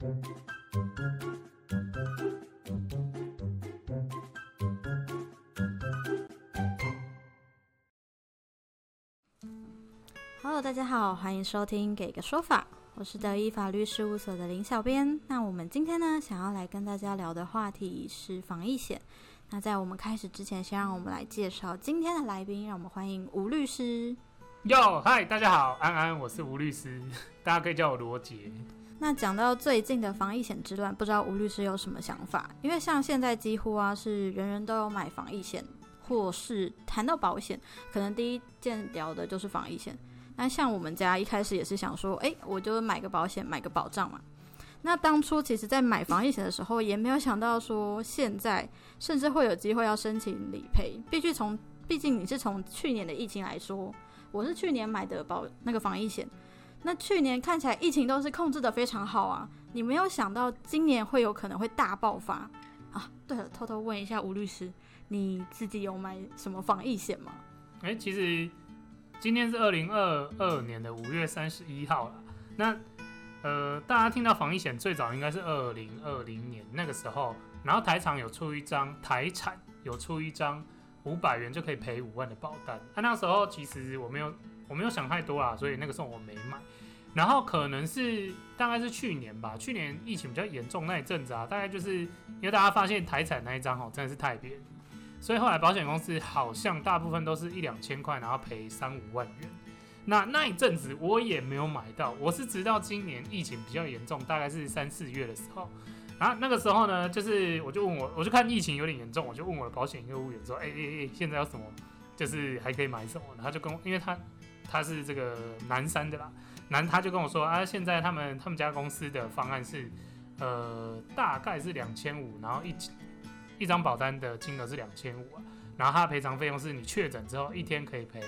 Hello，大家好，欢迎收听《给个说法》，我是德意法律事务所的林小编。那我们今天呢，想要来跟大家聊的话题是防疫险。那在我们开始之前，先让我们来介绍今天的来宾，让我们欢迎吴律师。哟，嗨，大家好，安安，我是吴律师，大家可以叫我罗杰。那讲到最近的防疫险之乱，不知道吴律师有什么想法？因为像现在几乎啊是人人都有买防疫险，或是谈到保险，可能第一件聊的就是防疫险。那像我们家一开始也是想说，哎，我就买个保险，买个保障嘛。那当初其实，在买防疫险的时候，也没有想到说现在甚至会有机会要申请理赔。必须从，毕竟你是从去年的疫情来说，我是去年买的保那个防疫险。那去年看起来疫情都是控制的非常好啊，你没有想到今年会有可能会大爆发啊？对了，偷偷问一下吴律师，你自己有买什么防疫险吗？哎，其实今天是二零二二年的五月三十一号了。那呃，大家听到防疫险最早应该是二零二零年那个时候，然后台厂有出一张台产有出一张五百元就可以赔五万的保单。那那时候其实我没有。我没有想太多啦，所以那个时候我没买。然后可能是大概是去年吧，去年疫情比较严重那一阵子啊，大概就是因为大家发现台产那一张哦真的是太便宜，所以后来保险公司好像大部分都是一两千块，然后赔三五万元。那那一阵子我也没有买到，我是直到今年疫情比较严重，大概是三四月的时候，然后那个时候呢，就是我就问我，我就看疫情有点严重，我就问我的保险业务员说，哎哎哎，现在有什么，就是还可以买什么？然后就跟，因为他。他是这个南山的啦，南他就跟我说啊，现在他们他们家公司的方案是，呃，大概是两千五，然后一一张保单的金额是两千五啊，然后他赔偿费用是你确诊之后一天可以赔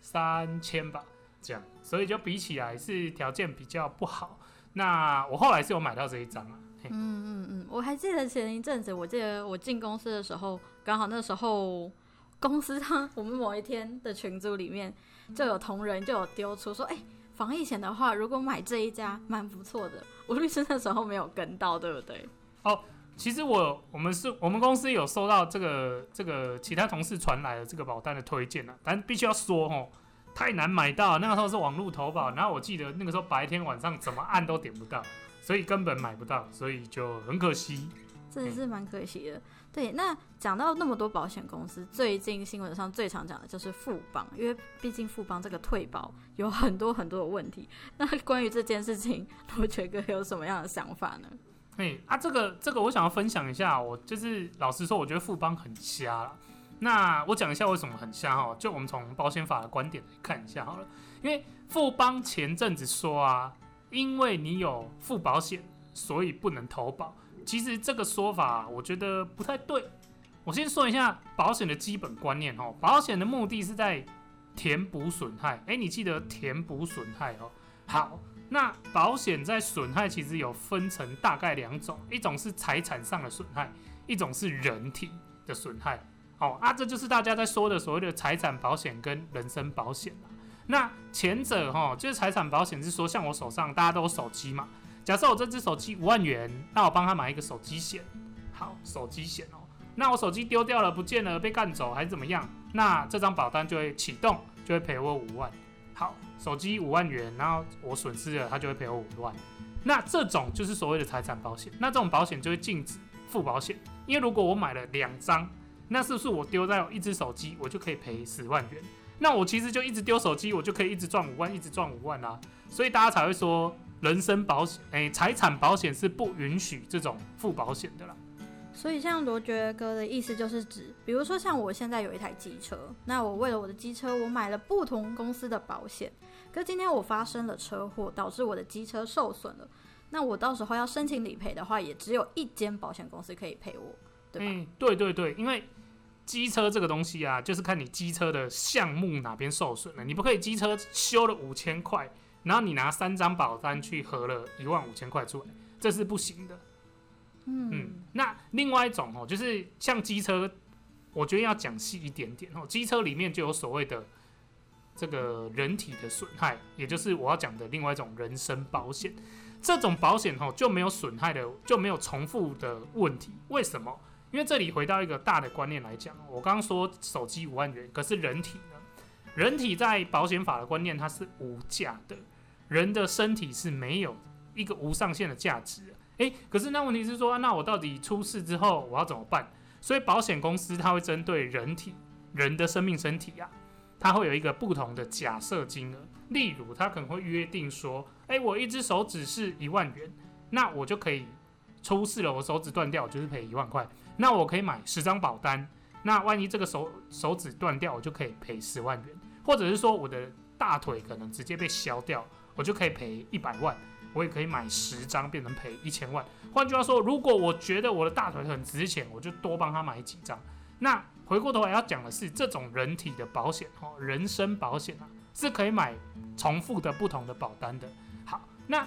三千吧，这样，所以就比起来是条件比较不好。那我后来是有买到这一张啊，嗯嗯嗯，我还记得前一阵子，我记得我进公司的时候，刚好那时候。公司他我们某一天的群组里面就有同仁就有丢出说，哎，防疫险的话，如果买这一家蛮不错的。吴律师那时候没有跟到，对不对？哦，其实我我们是我们公司有收到这个这个其他同事传来的这个保单的推荐啊，但必须要说哦，太难买到，那个时候是网络投保，然后我记得那个时候白天晚上怎么按都点不到，所以根本买不到，所以就很可惜。真的是蛮可惜的。对，那讲到那么多保险公司，最近新闻上最常讲的就是富邦，因为毕竟富邦这个退保有很多很多的问题。那关于这件事情，罗觉哥有什么样的想法呢？哎啊，这个这个我想要分享一下，我就是老实说，我觉得富邦很瞎了。那我讲一下为什么很瞎哈，就我们从保险法的观点来看一下好了。因为富邦前阵子说啊，因为你有付保险，所以不能投保。其实这个说法我觉得不太对。我先说一下保险的基本观念哦。保险的目的是在填补损害。诶，你记得填补损害哦。好，那保险在损害其实有分成大概两种，一种是财产上的损害，一种是人体的损害。哦啊，这就是大家在说的所谓的财产保险跟人身保险那前者哈，就是财产保险是说，像我手上大家都有手机嘛。假设我这只手机五万元，那我帮他买一个手机险，好，手机险哦。那我手机丢掉了，不见了，被干走还是怎么样？那这张保单就会启动，就会赔我五万。好，手机五万元，然后我损失了，他就会赔我五万。那这种就是所谓的财产保险。那这种保险就会禁止付保险，因为如果我买了两张，那是不是我丢掉一只手机，我就可以赔十万元？那我其实就一直丢手机，我就可以一直赚五万，一直赚五万啊。所以大家才会说。人身保险，哎，财产保险是不允许这种付保险的啦。所以，像罗爵哥的意思就是指，比如说像我现在有一台机车，那我为了我的机车，我买了不同公司的保险。可今天我发生了车祸，导致我的机车受损了，那我到时候要申请理赔的话，也只有一间保险公司可以赔我，对吧？嗯，对对对，因为机车这个东西啊，就是看你机车的项目哪边受损了，你不可以机车修了五千块。然后你拿三张保单去合了一万五千块出来，这是不行的。嗯，那另外一种哦，就是像机车，我觉得要讲细一点点哦。机车里面就有所谓的这个人体的损害，也就是我要讲的另外一种人身保险。这种保险哦就没有损害的，就没有重复的问题。为什么？因为这里回到一个大的观念来讲，我刚刚说手机五万元，可是人体呢？人体在保险法的观念它是无价的，人的身体是没有一个无上限的价值。诶，可是那问题是说，那我到底出事之后我要怎么办？所以保险公司它会针对人体人的生命身体呀，它会有一个不同的假设金额。例如，它可能会约定说，诶，我一只手指是一万元，那我就可以出事了，我手指断掉，就是赔一万块。那我可以买十张保单，那万一这个手手指断掉，我就可以赔十万元。或者是说我的大腿可能直接被削掉，我就可以赔一百万，我也可以买十张变成赔一千万。换句话说，如果我觉得我的大腿很值钱，我就多帮他买几张。那回过头来要讲的是，这种人体的保险哦，人身保险啊，是可以买重复的不同的保单的。好，那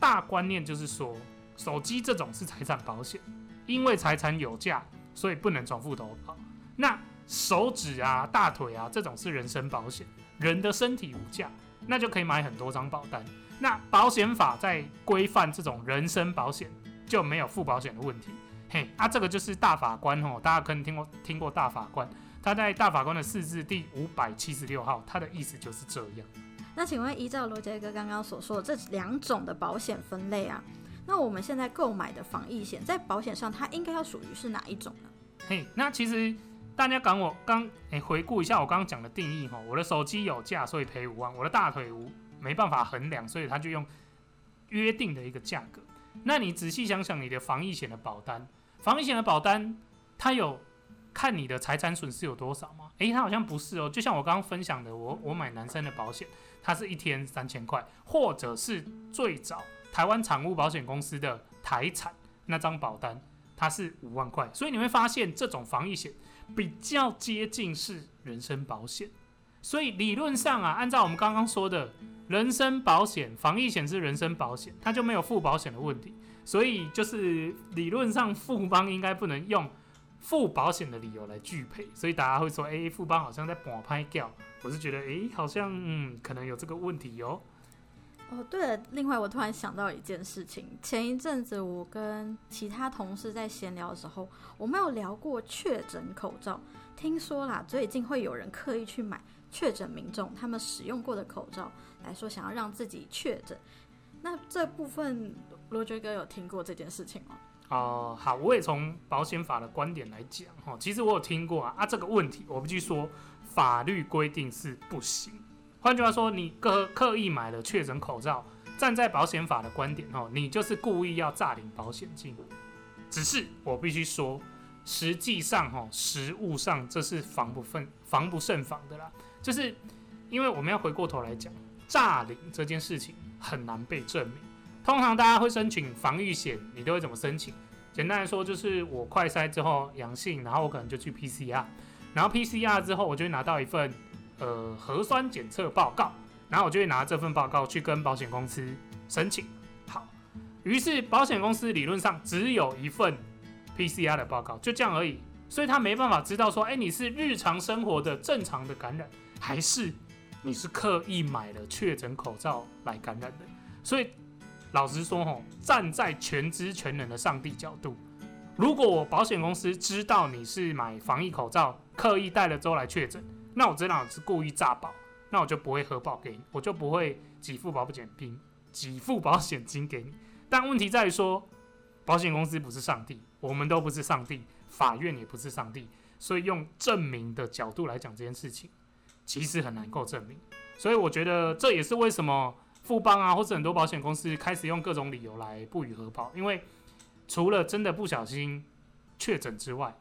大观念就是说，手机这种是财产保险，因为财产有价，所以不能重复投保。那手指啊、大腿啊，这种是人身保险，人的身体无价，那就可以买很多张保单。那保险法在规范这种人身保险，就没有附保险的问题。嘿，啊，这个就是大法官哦，大家可能听过听过大法官，他在大法官的四字第五百七十六号，他的意思就是这样。那请问，依照罗杰哥刚刚所说的这两种的保险分类啊，那我们现在购买的防疫险，在保险上它应该要属于是哪一种呢？嘿，那其实。大家赶我刚诶回顾一下我刚刚讲的定义哈，我的手机有价，所以赔五万；我的大腿无没办法衡量，所以他就用约定的一个价格。那你仔细想想，你的防疫险的保单，防疫险的保单，它有看你的财产损失有多少吗？诶，它好像不是哦。就像我刚刚分享的，我我买男生的保险，它是一天三千块，或者是最早台湾产物保险公司的台产那张保单，它是五万块。所以你会发现这种防疫险。比较接近是人身保险，所以理论上啊，按照我们刚刚说的，人身保险、防疫险是人身保险，它就没有附保险的问题，所以就是理论上富邦应该不能用附保险的理由来拒赔，所以大家会说，哎，富邦好像在抹拍掉，我是觉得，哎，好像嗯，可能有这个问题哟。哦，对了，另外我突然想到一件事情，前一阵子我跟其他同事在闲聊的时候，我们有聊过确诊口罩。听说啦，最近会有人刻意去买确诊民众他们使用过的口罩，来说想要让自己确诊。那这部分罗爵哥有听过这件事情吗？哦，好，我也从保险法的观点来讲哈，其实我有听过啊，啊这个问题我必须说，法律规定是不行。换句话说，你刻刻意买了确诊口罩，站在保险法的观点哦，你就是故意要诈领保险金。只是我必须说，实际上哦，实物上这是防不胜防不胜防的啦。就是因为我们要回过头来讲，诈领这件事情很难被证明。通常大家会申请防御险，你都会怎么申请？简单来说，就是我快筛之后阳性，然后我可能就去 PCR，然后 PCR 之后，我就会拿到一份。呃，核酸检测报告，然后我就会拿这份报告去跟保险公司申请。好，于是保险公司理论上只有一份 PCR 的报告，就这样而已，所以他没办法知道说，哎，你是日常生活的正常的感染，还是你是刻意买了确诊口罩来感染的。所以老实说，吼，站在全知全能的上帝角度，如果我保险公司知道你是买防疫口罩，刻意戴了之后来确诊。那我这样是故意诈保，那我就不会核保给你，我就不会给付保险金，给付保险金给你。但问题在于说，保险公司不是上帝，我们都不是上帝，法院也不是上帝，所以用证明的角度来讲这件事情，其实很难够证明。所以我觉得这也是为什么富邦啊，或者很多保险公司开始用各种理由来不予核保，因为除了真的不小心确诊之外，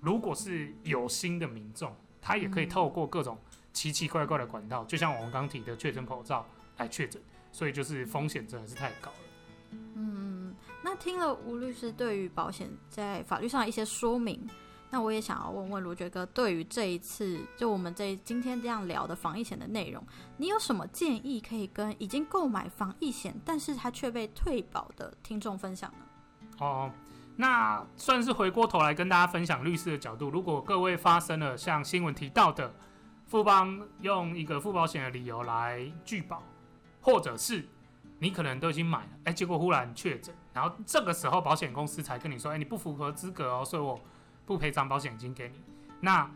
如果是有心的民众。他也可以透过各种奇奇怪怪的管道，就像我们刚提的确诊口罩来确诊，所以就是风险真的是太高了。嗯，那听了吴律师对于保险在法律上的一些说明，那我也想要问问罗爵哥，对于这一次就我们这今天这样聊的防疫险的内容，你有什么建议可以跟已经购买防疫险，但是他却被退保的听众分享呢？哦。那算是回过头来跟大家分享律师的角度。如果各位发生了像新闻提到的，富邦用一个付保险的理由来拒保，或者是你可能都已经买了，哎、结果忽然确诊，然后这个时候保险公司才跟你说，哎、你不符合资格哦，所以我不赔偿保险金给你。那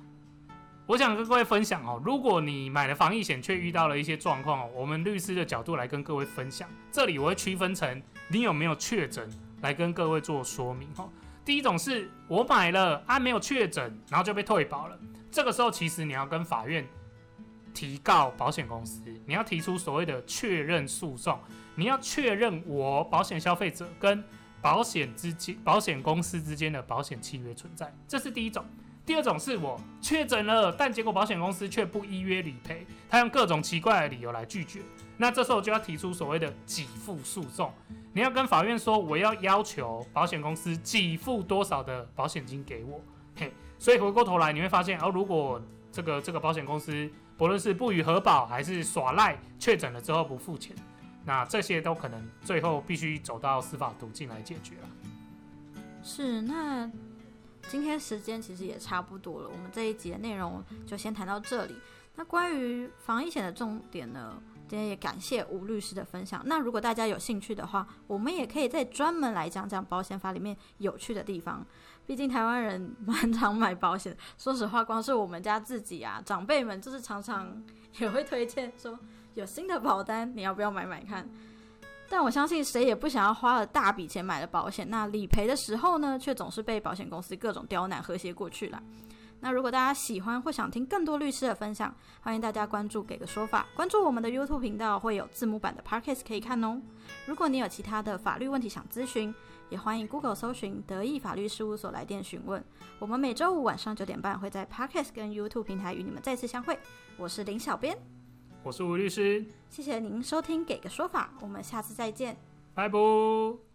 我想跟各位分享哦，如果你买了防疫险却遇到了一些状况哦，我们律师的角度来跟各位分享。这里我会区分成你有没有确诊来跟各位做说明哦。第一种是我买了啊没有确诊，然后就被退保了，这个时候其实你要跟法院提告保险公司，你要提出所谓的确认诉讼，你要确认我保险消费者跟保险之间、保险公司之间的保险契约存在，这是第一种。第二种是我确诊了，但结果保险公司却不依约理赔，他用各种奇怪的理由来拒绝。那这时候就要提出所谓的给付诉讼，你要跟法院说我要要求保险公司给付多少的保险金给我。嘿，所以回过头来你会发现，哦，如果这个这个保险公司不论是不予核保还是耍赖，确诊了之后不付钱，那这些都可能最后必须走到司法途径来解决了。是，那今天时间其实也差不多了，我们这一集的内容就先谈到这里。那关于防疫险的重点呢，今天也感谢吴律师的分享。那如果大家有兴趣的话，我们也可以再专门来讲讲保险法里面有趣的地方。毕竟台湾人蛮常买保险，说实话，光是我们家自己啊，长辈们就是常常也会推荐说有新的保单，你要不要买买看？但我相信谁也不想要花了大笔钱买了保险，那理赔的时候呢，却总是被保险公司各种刁难和谐过去了。那如果大家喜欢或想听更多律师的分享，欢迎大家关注给个说法，关注我们的 YouTube 频道会有字幕版的 Podcast 可以看哦。如果你有其他的法律问题想咨询，也欢迎 Google 搜寻德意法律事务所来电询问。我们每周五晚上九点半会在 Podcast 跟 YouTube 平台与你们再次相会。我是林小编，我是吴律师，谢谢您收听给个说法，我们下次再见。拜拜。